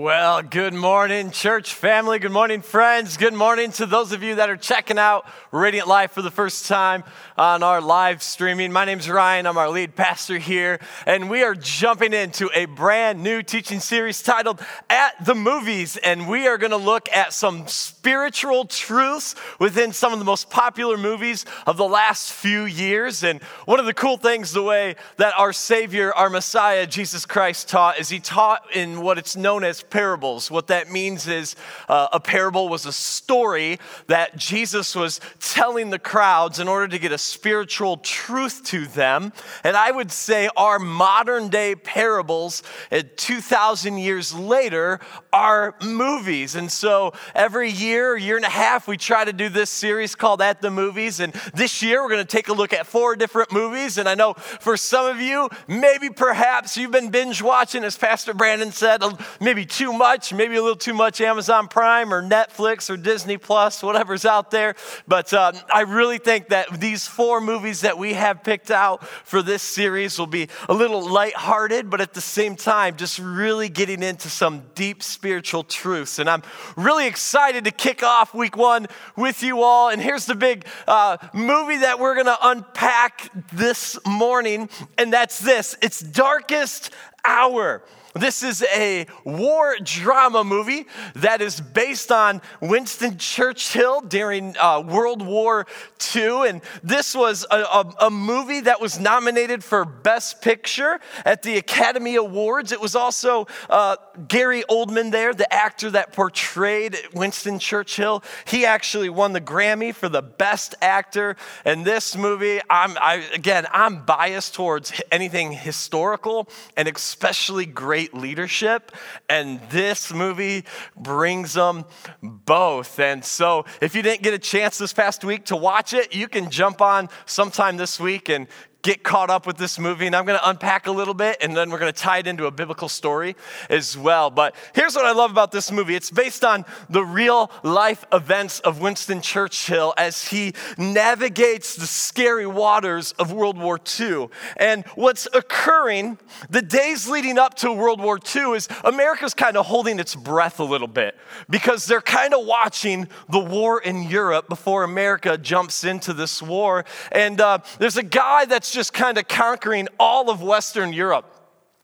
Well, good morning, church family. Good morning, friends. Good morning to those of you that are checking out Radiant Life for the first time on our live streaming. My name is Ryan. I'm our lead pastor here, and we are jumping into a brand new teaching series titled At the Movies. And we are going to look at some spiritual truths within some of the most popular movies of the last few years. And one of the cool things, the way that our Savior, our Messiah, Jesus Christ, taught, is he taught in what it's known as parables. What that means is uh, a parable was a story that Jesus was telling the crowds in order to get a spiritual truth to them. And I would say our modern day parables, uh, 2,000 years later, are movies. And so every year, year and a half, we try to do this series called At the Movies. And this year, we're going to take a look at four different movies. And I know for some of you, maybe perhaps you've been binge watching, as Pastor Brandon said, maybe too much, maybe a little too much Amazon Prime or Netflix or Disney Plus, whatever's out there. But uh, I really think that these four movies that we have picked out for this series will be a little lighthearted, but at the same time, just really getting into some deep spiritual truths. And I'm really excited to kick off week one with you all. And here's the big uh, movie that we're going to unpack this morning, and that's this it's Darkest Hour. This is a war drama movie that is based on Winston Churchill during uh, World War II. And this was a, a, a, movie that was nominated for Best Picture at the Academy Awards. It was also uh, Gary Oldman there, the actor that portrayed Winston Churchill. He actually won the Grammy for the Best Actor. And this movie, I'm, I, again, I'm biased towards anything historical and especially great great leadership, and this movie brings them both. And so, if you didn't get a chance this past week to watch it, you can jump on sometime this week and get caught up with this movie, and I'm going to unpack a little bit, and then we're going to tie it into a biblical story as well. But here's what I love about this movie it's based on the real life events of Winston Churchill as he navigates the scary waters of World War II. And what's occurring the days leading up to World War II is America's kind of holding its breath a little bit because they're kind of watching the war in Europe before America jumps into this war. And uh, there's a guy that's just kind of conquering all of Western Europe.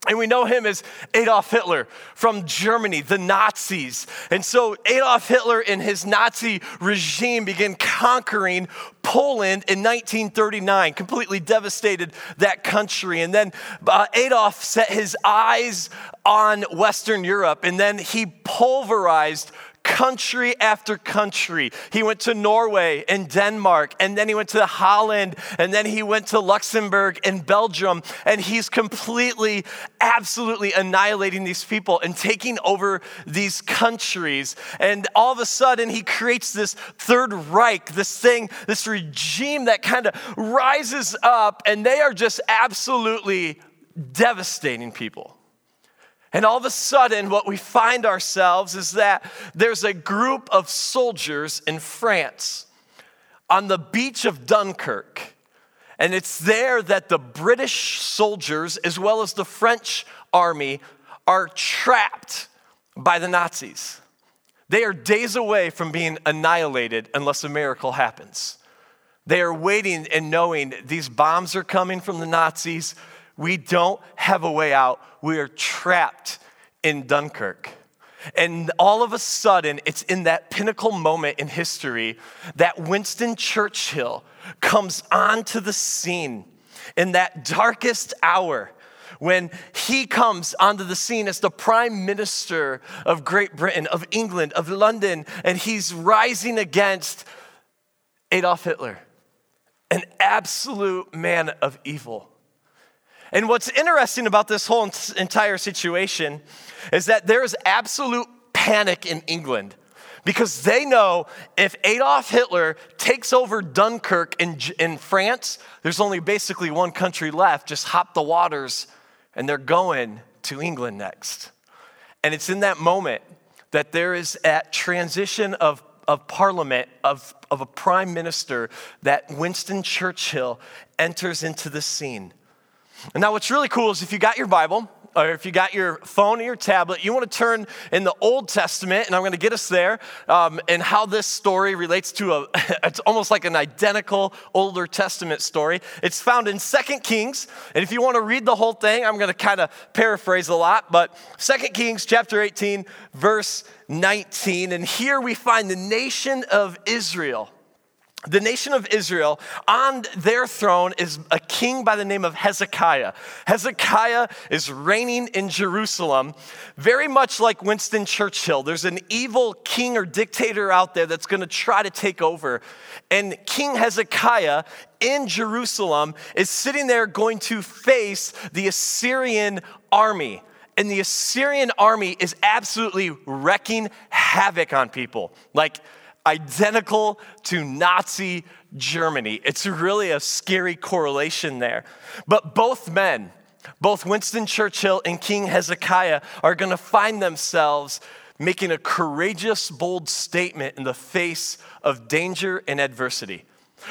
And we know him as Adolf Hitler from Germany, the Nazis. And so Adolf Hitler and his Nazi regime began conquering Poland in 1939, completely devastated that country. And then uh, Adolf set his eyes on Western Europe, and then he pulverized country after country. He went to Norway and Denmark, and then he went to Holland, and then he went to Luxembourg and Belgium, and he's completely, absolutely annihilating these people and taking over these countries. And all of a sudden, he creates this Third Reich, this thing, this regime that kind of rises up, and they are just absolutely devastating people. And all of a sudden, what we find ourselves is that there's a group of soldiers in France on the beach of Dunkirk. And it's there that the British soldiers, as well as the French army, are trapped by the Nazis. They are days away from being annihilated unless a miracle happens. They are waiting and knowing these bombs are coming from the Nazis we don't have a way out. We are trapped in Dunkirk. And all of a sudden, it's in that pinnacle moment in history that Winston Churchill comes onto the scene in that darkest hour when he comes onto the scene as the prime minister of Great Britain, of England, of London, and he's rising against Adolf Hitler, an absolute man of evil. And what's interesting about this whole entire situation is that there is absolute panic in England because they know if Adolf Hitler takes over Dunkirk in, in France, there's only basically one country left. Just hop the waters, and they're going to England next. And it's in that moment that there is that transition of, of parliament, of, of a prime minister, that Winston Churchill enters into the scene. And now, what's really cool is if you got your Bible, or if you got your phone or your tablet, you want to turn in the Old Testament, and I'm going to get us there, um, and how this story relates to a, it's almost like an identical Older Testament story. It's found in Second Kings, and if you want to read the whole thing, I'm going to kind of paraphrase a lot, but Second Kings chapter 18, verse 19, and here we find the nation of Israel the nation of Israel, on their throne is a king by the name of Hezekiah. Hezekiah is reigning in Jerusalem, very much like Winston Churchill. There's an evil king or dictator out there that's going to try to take over. And King Hezekiah in Jerusalem is sitting there going to face the Assyrian army. And the Assyrian army is absolutely wrecking havoc on people. Like, identical to Nazi Germany. It's really a scary correlation there. But both men, both Winston Churchill and King Hezekiah, are going to find themselves making a courageous, bold statement in the face of danger and adversity.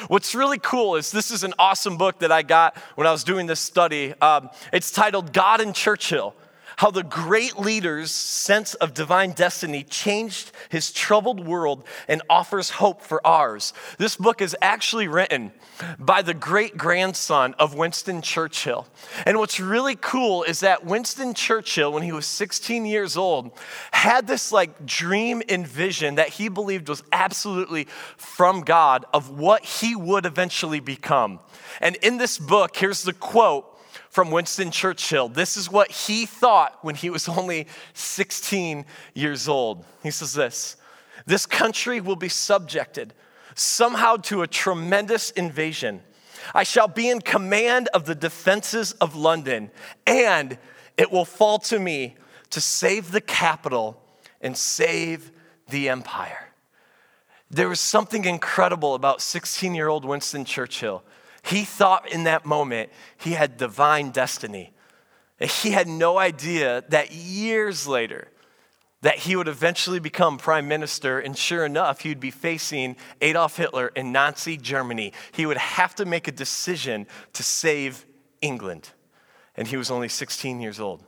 What's really cool is this is an awesome book that I got when I was doing this study. Um, it's titled God and Churchill how the great leader's sense of divine destiny changed his troubled world and offers hope for ours. This book is actually written by the great grandson of Winston Churchill. And what's really cool is that Winston Churchill, when he was 16 years old, had this like dream and vision that he believed was absolutely from God of what he would eventually become. And in this book, here's the quote from Winston Churchill. This is what he thought when he was only 16 years old. He says this This country will be subjected somehow to a tremendous invasion. I shall be in command of the defenses of London, and it will fall to me to save the capital and save the empire. There was something incredible about 16 year old Winston Churchill. He thought in that moment he had divine destiny. He had no idea that years later, that he would eventually become prime minister, and sure enough, he would be facing Adolf Hitler in Nazi Germany. He would have to make a decision to save England, and he was only 16 years old.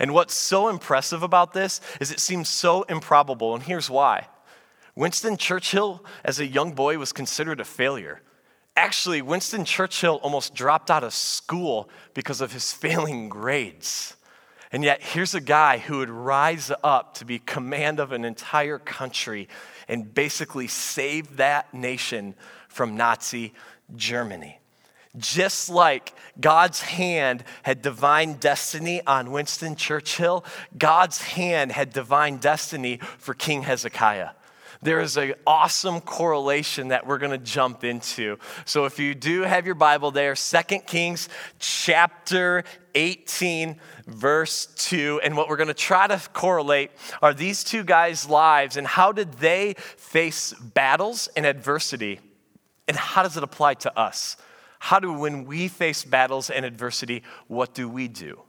And what's so impressive about this is it seems so improbable, and here's why. Winston Churchill, as a young boy, was considered a failure. Actually, Winston Churchill almost dropped out of school because of his failing grades. And yet, here's a guy who would rise up to be command of an entire country and basically save that nation from Nazi Germany. Just like God's hand had divine destiny on Winston Churchill, God's hand had divine destiny for King Hezekiah there is an awesome correlation that we're going to jump into. So if you do have your Bible there, Second Kings chapter 18, verse 2. And what we're going to try to correlate are these two guys' lives and how did they face battles and adversity? And how does it apply to us? How do, when we face battles and adversity, what do we do?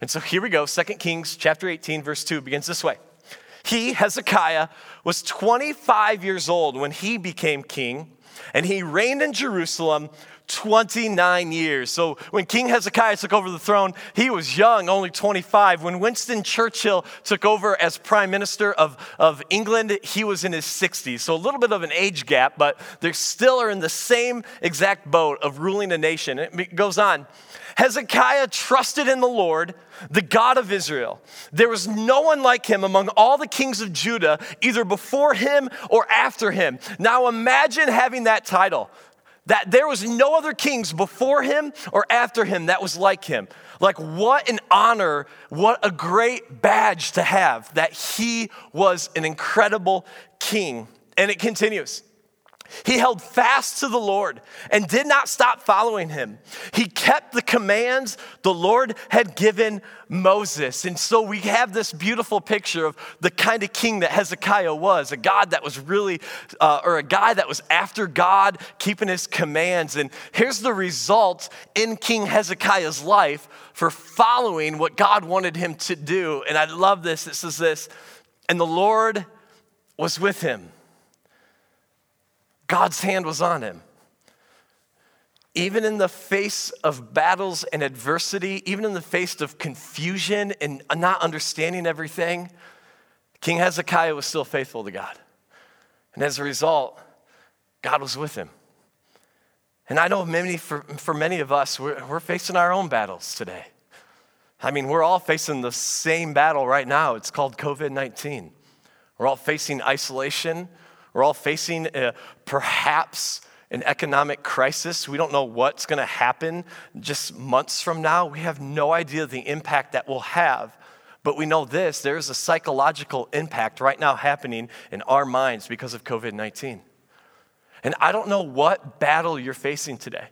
And so here we go. Second Kings chapter 18, verse 2 begins this way. He, Hezekiah, was 25 years old when he became king, and he reigned in Jerusalem 29 years. So when King Hezekiah took over the throne, he was young, only 25. When Winston Churchill took over as prime minister of, of England, he was in his 60s. So a little bit of an age gap, but they still are in the same exact boat of ruling a nation. It goes on. Hezekiah trusted in the Lord, the God of Israel. There was no one like him among all the kings of Judah, either before him or after him. Now imagine having that title. That there was no other kings before him or after him that was like him. Like, what an honor, what a great badge to have that he was an incredible king. And it continues. He held fast to the Lord and did not stop following him. He kept the commands the Lord had given Moses. And so we have this beautiful picture of the kind of king that Hezekiah was a God that was really, uh, or a guy that was after God, keeping his commands. And here's the result in King Hezekiah's life for following what God wanted him to do. And I love this. It says this, and the Lord was with him God's hand was on him. even in the face of battles and adversity, even in the face of confusion and not understanding everything, King Hezekiah was still faithful to God. And as a result, God was with him. And I know many, for, for many of us, we're, we're facing our own battles today. I mean, we're all facing the same battle right now. It's called COVID 19. We're all facing isolation. We're all facing uh, perhaps an economic crisis. We don't know what's going to happen just months from now. We have no idea the impact that will have. But we know this there's a psychological impact right now happening in our minds because of COVID 19. And I don't know what battle you're facing today.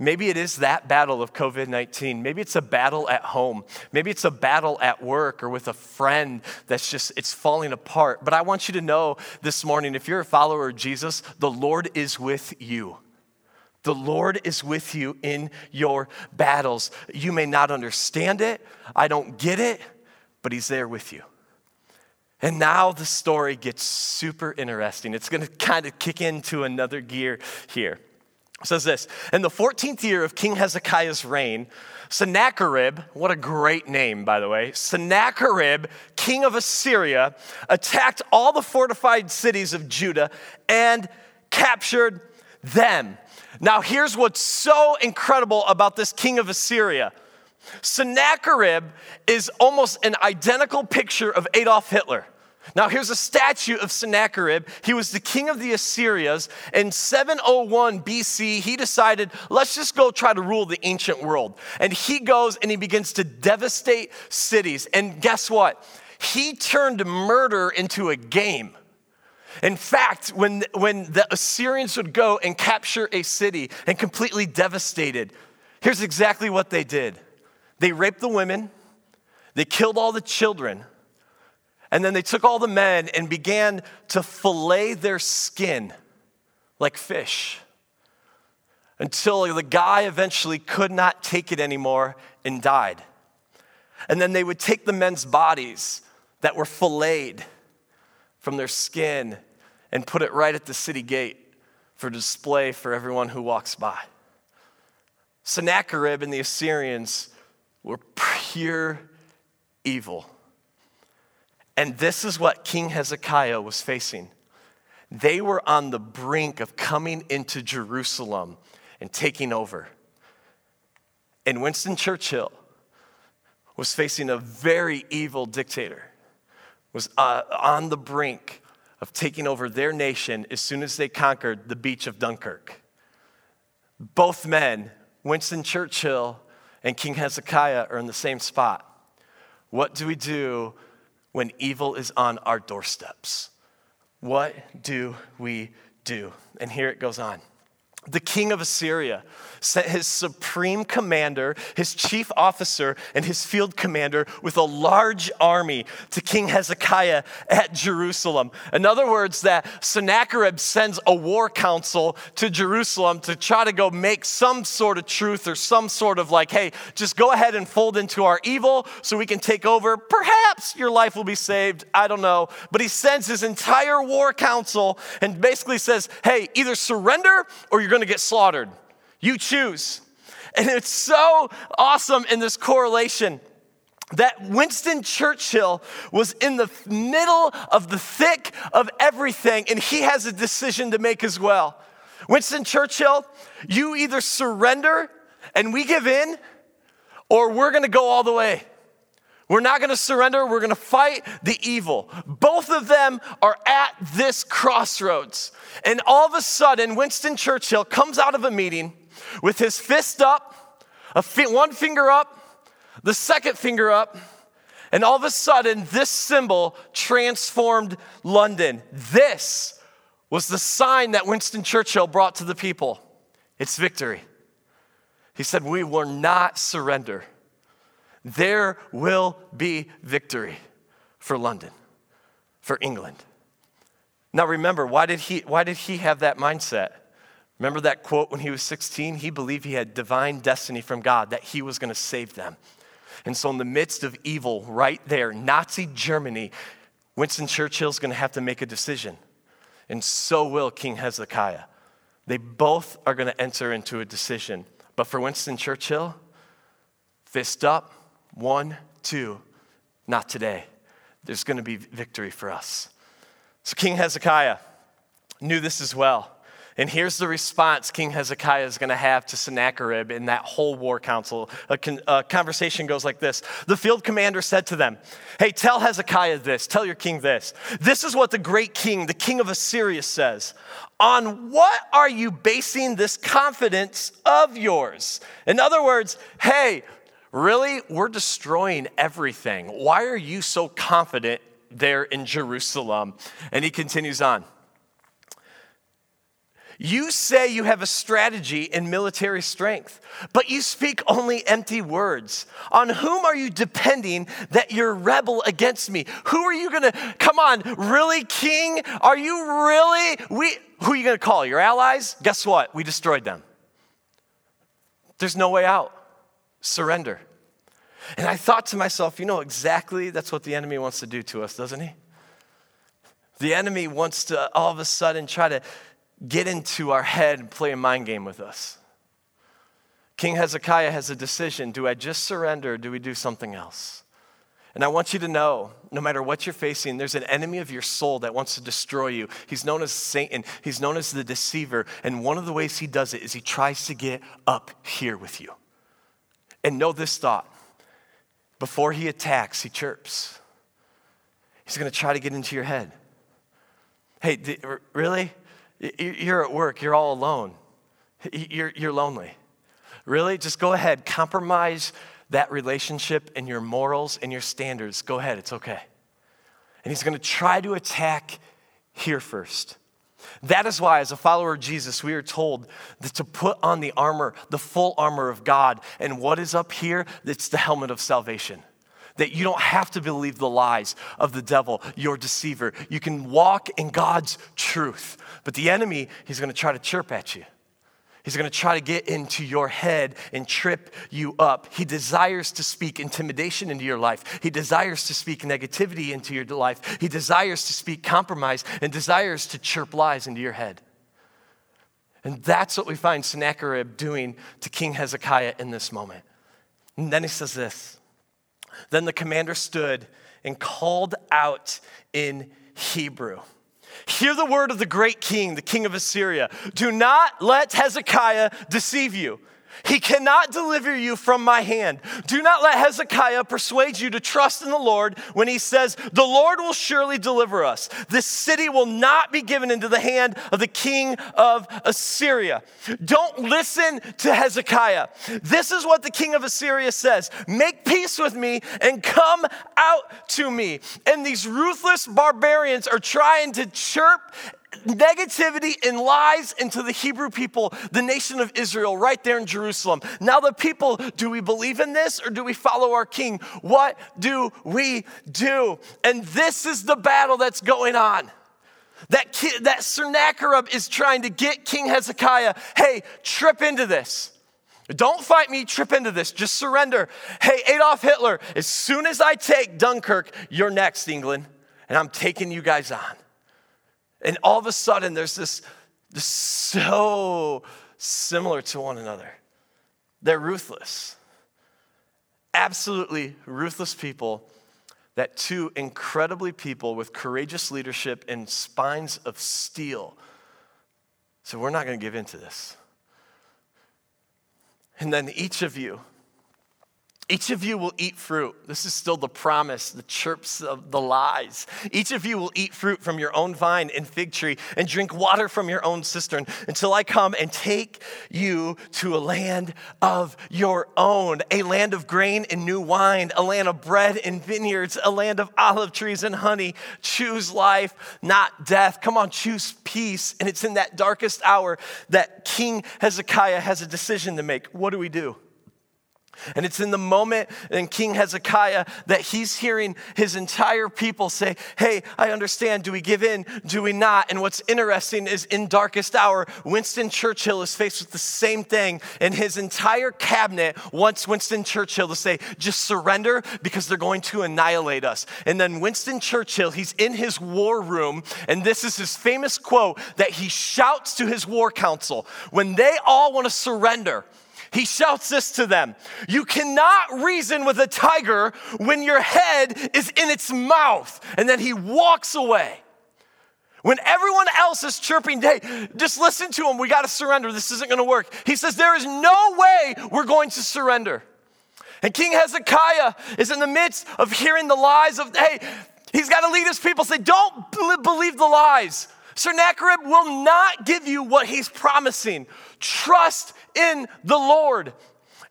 Maybe it is that battle of COVID 19. Maybe it's a battle at home. Maybe it's a battle at work or with a friend that's just, it's falling apart. But I want you to know this morning if you're a follower of Jesus, the Lord is with you. The Lord is with you in your battles. You may not understand it, I don't get it, but He's there with you. And now the story gets super interesting. It's going to kind of kick into another gear here. Says this In the 14th year of King Hezekiah's reign, Sennacherib, what a great name, by the way, Sennacherib, king of Assyria, attacked all the fortified cities of Judah and captured them. Now, here's what's so incredible about this king of Assyria Sennacherib is almost an identical picture of Adolf Hitler. Now, here's a statue of Sennacherib. He was the king of the Assyrians. In 701 BC, he decided, let's just go try to rule the ancient world. And he goes and he begins to devastate cities. And guess what? He turned murder into a game. In fact, when, when the Assyrians would go and capture a city and completely devastated, here's exactly what they did they raped the women, they killed all the children and then they took all the men and began to fillet their skin like fish until the guy eventually could not take it anymore and died. And then they would take the men's bodies that were filleted from their skin and put it right at the city gate for display for everyone who walks by. Sennacherib and the Assyrians were pure evil. And this is what King Hezekiah was facing. They were on the brink of coming into Jerusalem and taking over. And Winston Churchill was facing a very evil dictator, was uh, on the brink of taking over their nation as soon as they conquered the beach of Dunkirk. Both men, Winston Churchill and King Hezekiah, are in the same spot. What do we do when evil is on our doorsteps? What do we do? And here it goes on the king of Assyria sent his supreme commander, his chief officer, and his field commander with a large army to King Hezekiah at Jerusalem. In other words, that Sennacherib sends a war council to Jerusalem to try to go make some sort of truth or some sort of like, hey, just go ahead and fold into our evil so we can take over. Perhaps your life will be saved. I don't know. But he sends his entire war council and basically says, hey, either surrender or you're going to get slaughtered. You choose. And it's so awesome in this correlation that Winston Churchill was in the middle of the thick of everything, and he has a decision to make as well. Winston Churchill, you either surrender and we give in, or we're gonna go all the way. We're not gonna surrender, we're gonna fight the evil. Both of them are at this crossroads. And all of a sudden, Winston Churchill comes out of a meeting with his fist up, fi- one finger up, the second finger up, and all of a sudden, this symbol transformed London. This was the sign that Winston Churchill brought to the people it's victory. He said, We will not surrender there will be victory for London, for England. Now remember, why did he, why did he have that mindset? Remember that quote when he was 16? He believed he had divine destiny from God, that he was going to save them. And so, in the midst of evil, right there, Nazi Germany, Winston Churchill's going to have to make a decision. And so will King Hezekiah. They both are going to enter into a decision. But for Winston Churchill, fist up, one, two, not today. There's going to be victory for us. So King Hezekiah knew this as well. And here's the response King Hezekiah is going to have to Sennacherib in that whole war council. A, con- a, conversation goes like this The field commander said to them, Hey, tell Hezekiah this, tell your king this. This is what the great king, the king of Assyria, says. On what are you basing this confidence of yours? In other words, hey, really? We're destroying everything. Why are you so confident there in Jerusalem? And he continues on. You say you have a strategy in military strength, but you speak only empty words. On whom are you depending that you're rebel against me? Who are you gonna, come on, really, king? Are you really, we, who are you gonna call? Your allies? Guess what? We destroyed them. There's no way out. Surrender. And I thought to myself, you know exactly that's what the enemy wants to do to us, doesn't he? The enemy wants to all of a sudden try to get into our head and play a mind game with us. King Hezekiah has a decision do I just surrender or do we do something else? And I want you to know no matter what you're facing, there's an enemy of your soul that wants to destroy you. He's known as Satan, he's known as the deceiver. And one of the ways he does it is he tries to get up here with you. And know this thought before he attacks, he chirps. He's going to try to get into your head. Hey, really? You're at work, you're all alone, you're, you're lonely. Really? Just go ahead, compromise that relationship and your morals and your standards. Go ahead, it's okay. And he's gonna try to attack here first. That is why, as a follower of Jesus, we are told that to put on the armor, the full armor of God. And what is up here? It's the helmet of salvation that you don't have to believe the lies of the devil, your deceiver. You can walk in God's truth. But the enemy, he's going to try to chirp at you. He's going to try to get into your head and trip you up. He desires to speak intimidation into your life. He desires to speak negativity into your life. He desires to speak compromise and desires to chirp lies into your head. And that's what we find Sennacherib doing to King Hezekiah in this moment. And then he says this Then the commander stood and called out in Hebrew. Hear the word of the great king, the king of Assyria. Do not let Hezekiah deceive you. He cannot deliver you from my hand. Do not let Hezekiah persuade you to trust in the Lord when he says, The Lord will surely deliver us. This city will not be given into the hand of the king of Assyria. Don't listen to Hezekiah. This is what the king of Assyria says Make peace with me and come out to me. And these ruthless barbarians are trying to chirp negativity and lies into the Hebrew people, the nation of Israel, right there in Jerusalem. Now, the people, do we believe in this or do we follow our king? What do we do? And this is the battle that's going on. That, ki- that Sennacherib is trying to get King Hezekiah, hey, trip into this. Don't fight me, trip into this. Just surrender. Hey, Adolf Hitler, as soon as I take Dunkirk, you're next, England. And I'm taking you guys on. And all of a sudden, there's this, this so similar to one another. They're ruthless, absolutely ruthless people. That two incredibly people with courageous leadership and spines of steel. So we're not going to give in to this. And then each of you, each of you will eat fruit. This is still the promise, the chirps of the lies. Each of you will eat fruit from your own vine and fig tree and drink water from your own cistern until I come and take you to a land of your own, a land of grain and new wine, a land of bread and vineyards, a land of olive trees and honey. Choose life, not death. Come on, choose peace. And it's in that darkest hour that King Hezekiah has a decision to make. What do we do? And it's in the moment in King Hezekiah that he's hearing his entire people say, Hey, I understand. Do we give in? Do we not? And what's interesting is in darkest hour, Winston Churchill is faced with the same thing. And his entire cabinet wants Winston Churchill to say, Just surrender because they're going to annihilate us. And then Winston Churchill, he's in his war room. And this is his famous quote that he shouts to his war council when they all want to surrender. He shouts this to them You cannot reason with a tiger when your head is in its mouth. And then he walks away. When everyone else is chirping, hey, just listen to him. We got to surrender. This isn't going to work. He says, There is no way we're going to surrender. And King Hezekiah is in the midst of hearing the lies of, hey, he's got to lead his people. Say, Don't believe the lies. Sennacherib will not give you what he's promising. Trust in the Lord.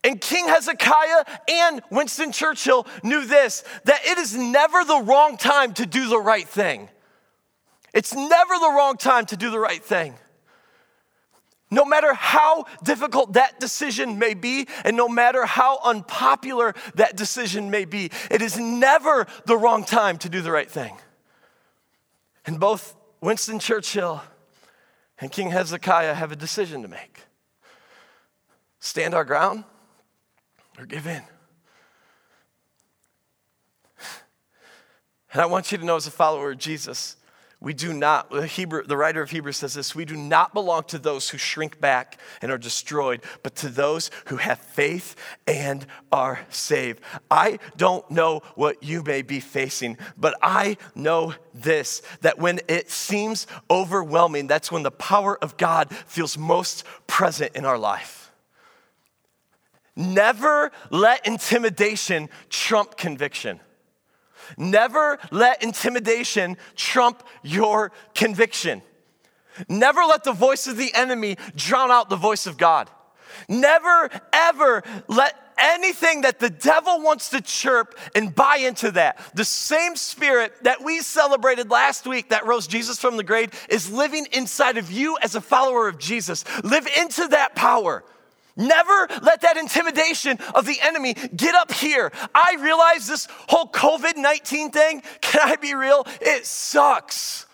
And King Hezekiah and Winston Churchill knew this that it is never the wrong time to do the right thing. It's never the wrong time to do the right thing. No matter how difficult that decision may be, and no matter how unpopular that decision may be, it is never the wrong time to do the right thing. And both Winston Churchill and King Hezekiah have a decision to make stand our ground or give in. And I want you to know, as a follower of Jesus, we do not, the, Hebrew, the writer of Hebrews says this, we do not belong to those who shrink back and are destroyed, but to those who have faith and are saved. I don't know what you may be facing, but I know this that when it seems overwhelming, that's when the power of God feels most present in our life. Never let intimidation trump conviction. Never let intimidation trump your conviction. Never let the voice of the enemy drown out the voice of God. Never, ever let anything that the devil wants to chirp and buy into that. The same spirit that we celebrated last week that rose Jesus from the grave is living inside of you as a follower of Jesus. Live into that power. Never let that intimidation of the enemy get up here. I realize this whole COVID 19 thing, can I be real? It sucks.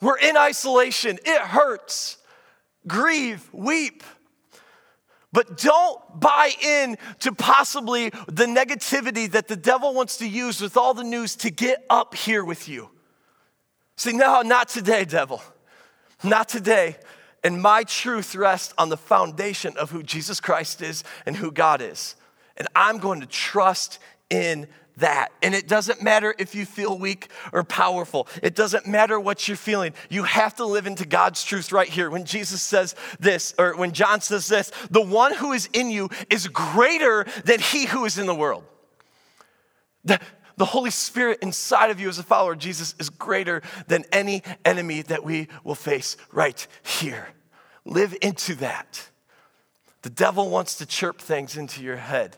We're in isolation, it hurts. Grieve, weep. But don't buy in to possibly the negativity that the devil wants to use with all the news to get up here with you. Say, no, not today, devil. Not today. And my truth rests on the foundation of who Jesus Christ is and who God is. And I'm going to trust in that. And it doesn't matter if you feel weak or powerful. It doesn't matter what you're feeling. You have to live into God's truth right here. When Jesus says this, or when John says this, the one who is in you is greater than he who is in the world. The, the Holy Spirit inside of you as a follower of Jesus is greater than any enemy that we will face right here. Live into that. The devil wants to chirp things into your head.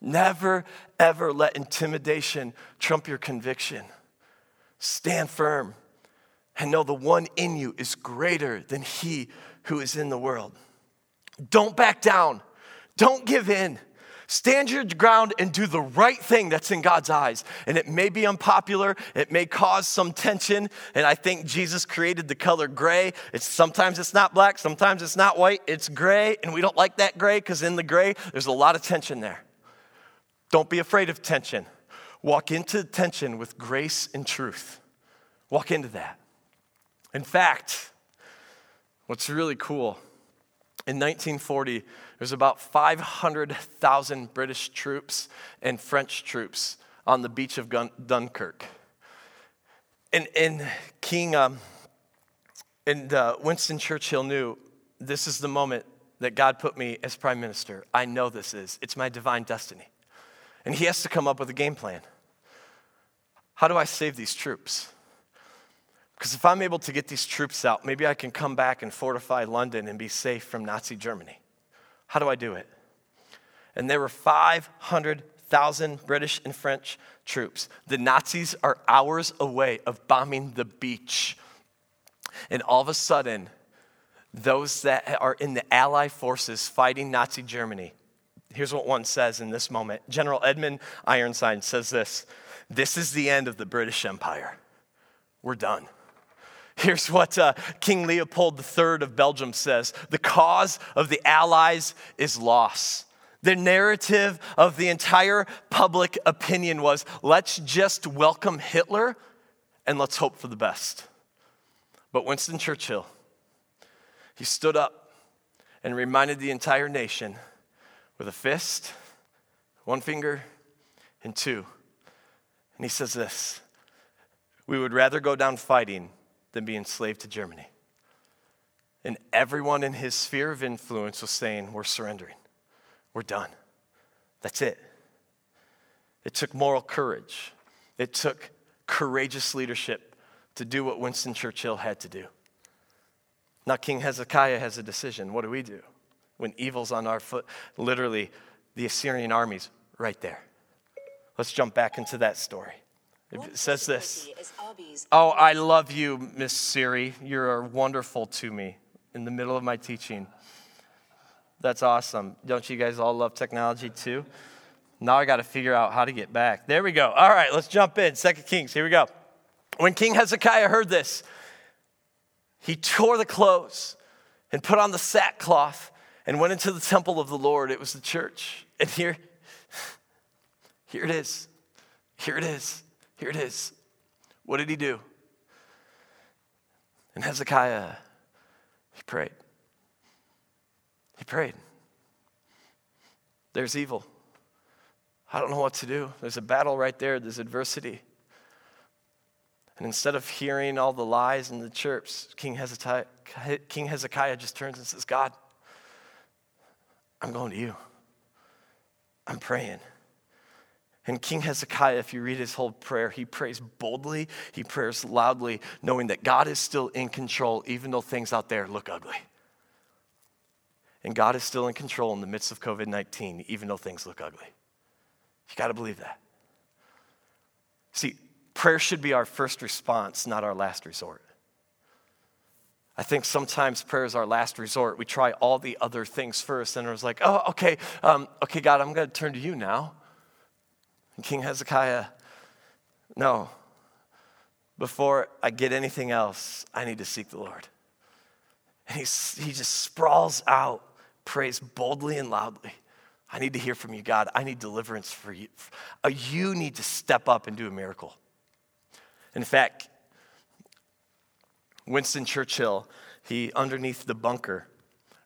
Never, ever let intimidation trump your conviction. Stand firm and know the one in you is greater than he who is in the world. Don't back down, don't give in. Stand your ground and do the right thing that's in God's eyes. And it may be unpopular, it may cause some tension. And I think Jesus created the color gray. It's sometimes it's not black, sometimes it's not white, it's gray. And we don't like that gray because in the gray, there's a lot of tension there. Don't be afraid of tension. Walk into tension with grace and truth. Walk into that. In fact, what's really cool, in 1940, there's about 500,000 British troops and French troops on the beach of Dunkirk. And, and King um, and uh, Winston Churchill knew this is the moment that God put me as prime minister. I know this is. It's my divine destiny. And he has to come up with a game plan. How do I save these troops? Because if I'm able to get these troops out, maybe I can come back and fortify London and be safe from Nazi Germany. How do I do it? And there were 500,000 British and French troops. The Nazis are hours away of bombing the beach. And all of a sudden, those that are in the Allied forces fighting Nazi Germany, Here's what one says in this moment General Edmund Ironside says this This is the end of the British Empire. We're done. Here's what uh, King Leopold III of Belgium says The cause of the Allies is loss. The narrative of the entire public opinion was let's just welcome Hitler and let's hope for the best. But Winston Churchill, he stood up and reminded the entire nation with a fist, one finger, and two. And he says this We would rather go down fighting than be enslaved to Germany. And everyone in his sphere of influence was saying, We're surrendering. We're done. That's it. It took moral courage, it took courageous leadership to do what Winston Churchill had to do. Now, King Hezekiah has a decision. What do we do when evil's on our foot? Literally, the Assyrian armies right there. Let's jump back into that story. It says this Oh, I love you, Miss Siri. You're wonderful to me in the middle of my teaching. That's awesome. Don't you guys all love technology too? Now I got to figure out how to get back. There we go. All right, let's jump in. Second Kings, here we go. When King Hezekiah heard this, he tore the clothes and put on the sackcloth and went into the temple of the Lord. It was the church. And here, here it is. Here it is. Here it is. What did he do? And Hezekiah, he prayed. He prayed. There's evil. I don't know what to do. There's a battle right there, there's adversity. And instead of hearing all the lies and the chirps, King Hezekiah, King Hezekiah just turns and says, God, I'm going to you. I'm praying. And King Hezekiah, if you read his whole prayer, he prays boldly, he prays loudly, knowing that God is still in control, even though things out there look ugly. And God is still in control in the midst of COVID 19, even though things look ugly. You got to believe that. See, prayer should be our first response, not our last resort. I think sometimes prayer is our last resort. We try all the other things first, and it's like, oh, okay, um, okay, God, I'm going to turn to you now. King Hezekiah, no. Before I get anything else, I need to seek the Lord. And he, he just sprawls out, prays boldly and loudly. I need to hear from you, God. I need deliverance for you. Uh, you need to step up and do a miracle. In fact, Winston Churchill, he underneath the bunker,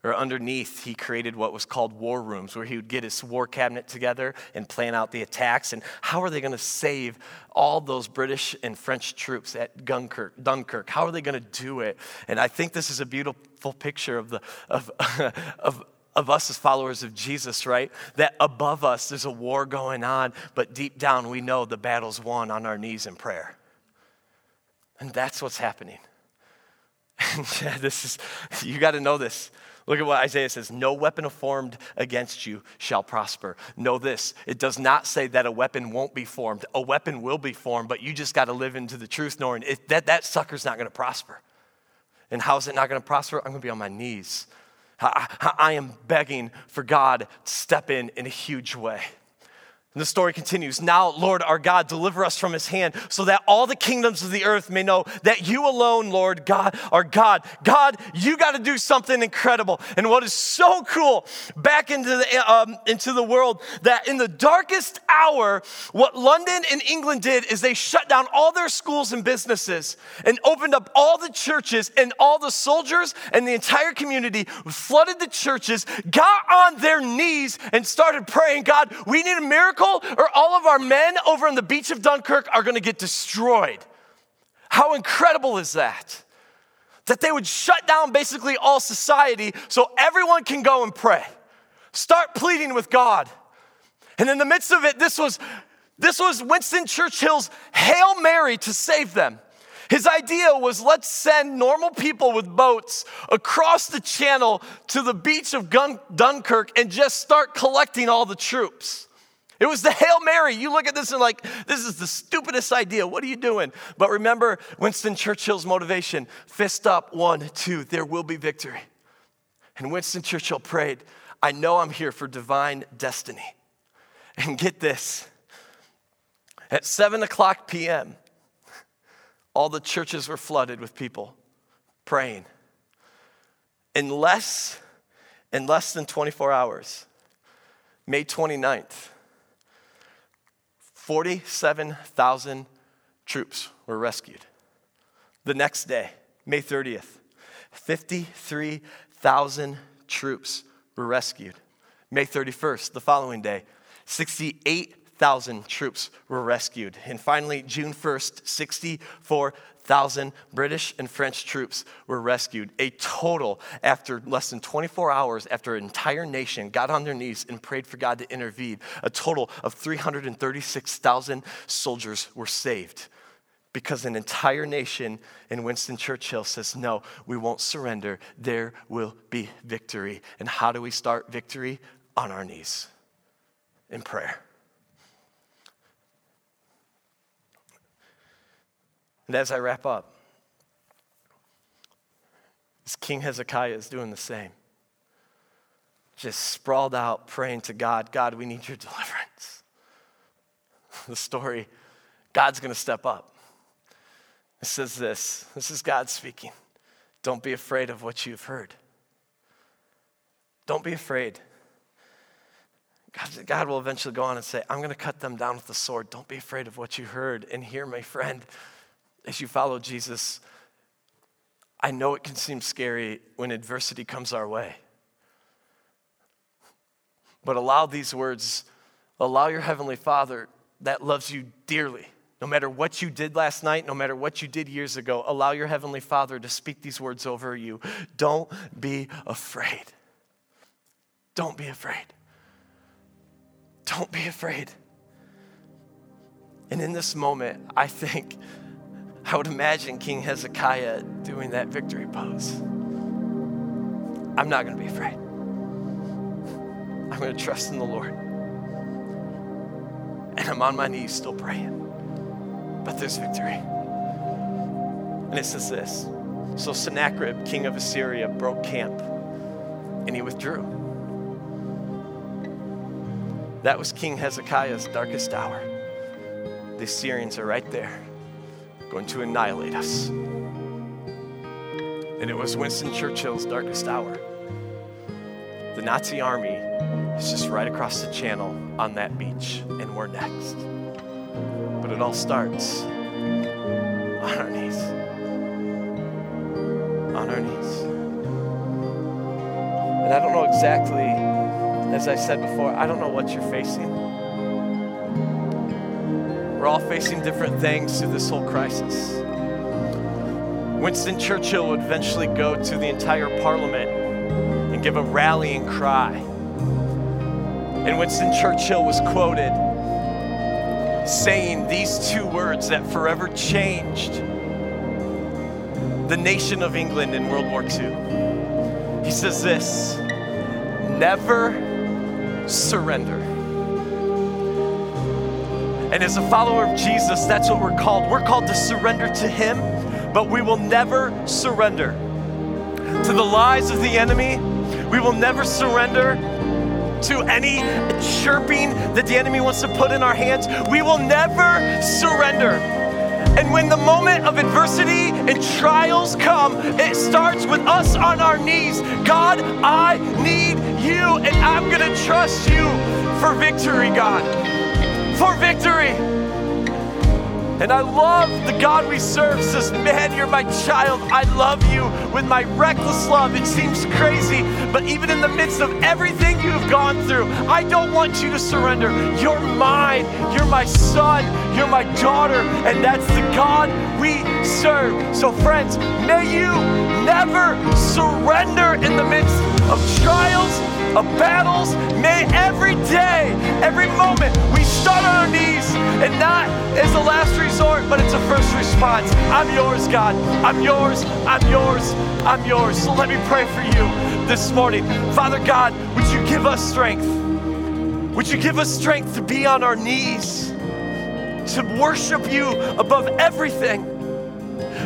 or underneath, he created what was called war rooms, where he would get his war cabinet together and plan out the attacks. And how are they going to save all those British and French troops at Dunkirk? Dunkirk? How are they going to do it? And I think this is a beautiful picture of the of of of us as followers of Jesus, right? That above us there's a war going on, but deep down we know the battle's won on our knees in prayer. And that's what's happening. And yeah, this is, you got to know this. Look at what Isaiah says No weapon formed against you shall prosper. Know this it does not say that a weapon won't be formed. A weapon will be formed, but you just got to live into the truth knowing it, that that sucker's not going to prosper. And how's it not going to prosper? I'm going to be on my knees. I, I, I am begging for God to step in in a huge way. And the story continues Now, Lord our God, deliver us from his hand, so that all the kingdoms of the earth may know that you alone, Lord God, are God. God, you got to do something incredible. And what is so cool back into the, um, into the world that in the darkest hour, what London and England did is they shut down all their schools and businesses and opened up all the churches, and all the soldiers and the entire community flooded the churches, got on their knees, and started praying, God, we need a miracle or all of our men over on the beach of Dunkirk are going to get destroyed. How incredible is that? That they would shut down basically all society so everyone can go and pray. Start pleading with God. And in the midst of it, this was, this was Winston Churchill's Hail Mary to save them. His idea was let's send normal people with boats across the channel to the beach of Dunkirk and just start collecting all the troops. It was the Hail Mary. You look at this and like, this is the stupidest idea. What are you doing? But remember Winston Churchill's motivation fist up, one, two, there will be victory. And Winston Churchill prayed, I know I'm here for divine destiny. And get this at 7 o'clock p.m., all the churches were flooded with people praying. In less, in less than 24 hours, May 29th, 47,000 troops were rescued. The next day, May 30th, 53,000 troops were rescued. May 31st, the following day, 68,000 troops were rescued. And finally, June 1st, 64,000 British and French troops were rescued. A total, after less than 24 hours, after an entire nation got on their knees and prayed for God to intervene, a total of 336,000 soldiers were saved because an entire nation in Winston Churchill says, No, we won't surrender. There will be victory. And how do we start victory? On our knees in prayer. And as I wrap up, this King Hezekiah is doing the same. Just sprawled out, praying to God, God, we need your deliverance. The story, God's gonna step up. It says this this is God speaking. Don't be afraid of what you've heard. Don't be afraid. God, God will eventually go on and say, I'm going to cut them down with the sword. Don't be afraid of what you heard. And here, my friend, as you follow Jesus, I know it can seem scary when adversity comes our way. But allow these words, allow your Heavenly Father that loves you dearly no matter what you did last night, no matter what you did years ago, allow your Heavenly Father to speak these words over you. Don't be afraid. Don't be afraid. Don't be afraid. And in this moment, I think, I would imagine King Hezekiah doing that victory pose. I'm not going to be afraid. I'm going to trust in the Lord. And I'm on my knees still praying but there's victory. And it says this So Sennacherib, king of Assyria, broke camp and he withdrew. That was King Hezekiah's darkest hour. The Assyrians are right there, going to annihilate us. And it was Winston Churchill's darkest hour. The Nazi army is just right across the channel on that beach, and we're next. But it all starts on our knees. On our knees. And I don't know exactly, as I said before, I don't know what you're facing. We're all facing different things through this whole crisis. Winston Churchill would eventually go to the entire parliament and give a rallying cry. And Winston Churchill was quoted saying these two words that forever changed the nation of England in World War II. He says this never surrender. And as a follower of Jesus, that's what we're called. We're called to surrender to Him, but we will never surrender to the lies of the enemy. We will never surrender to any chirping that the enemy wants to put in our hands. We will never surrender. And when the moment of adversity and trials come, it starts with us on our knees. God, I need you, and I'm to trust you for victory, God. For victory. And I love the God we serve says, Man, you're my child. I love you with my reckless love. It seems crazy, but even in the midst of everything you've gone through, I don't want you to surrender. You're mine. You're my son. You're my daughter. And that's the God we serve. So, friends, may you never surrender in the midst of trials, of battles. May every day, every moment, we start on our knees and not as a last resort, but it's a first response. I'm yours, God. I'm yours. I'm yours. I'm yours. So let me pray for you this morning. Father God, would you give us strength? Would you give us strength to be on our knees, to worship you above everything?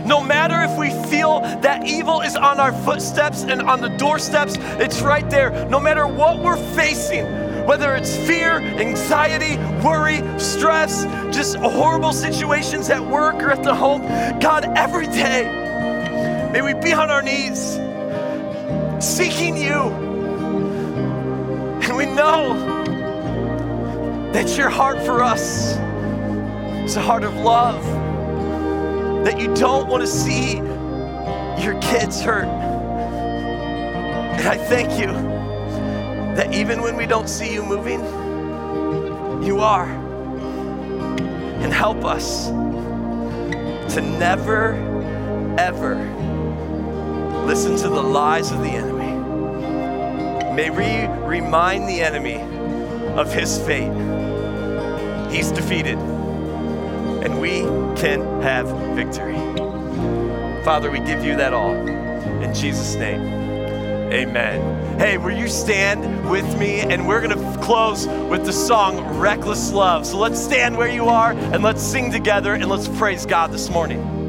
No matter if we feel that evil is on our footsteps and on the doorsteps, it's right there. No matter what we're facing, whether it's fear, anxiety, worry, stress, just horrible situations at work or at the home, God, every day, may we be on our knees seeking you. And we know that your heart for us is a heart of love, that you don't want to see your kids hurt. And I thank you that even when we don't see you moving, you are. And help us to never, ever listen to the lies of the enemy. May we remind the enemy of his fate. He's defeated, and we can have victory. Father, we give you that all. In Jesus' name, amen. Hey, will you stand with me? And we're going to close with the song Reckless Love. So let's stand where you are and let's sing together and let's praise God this morning.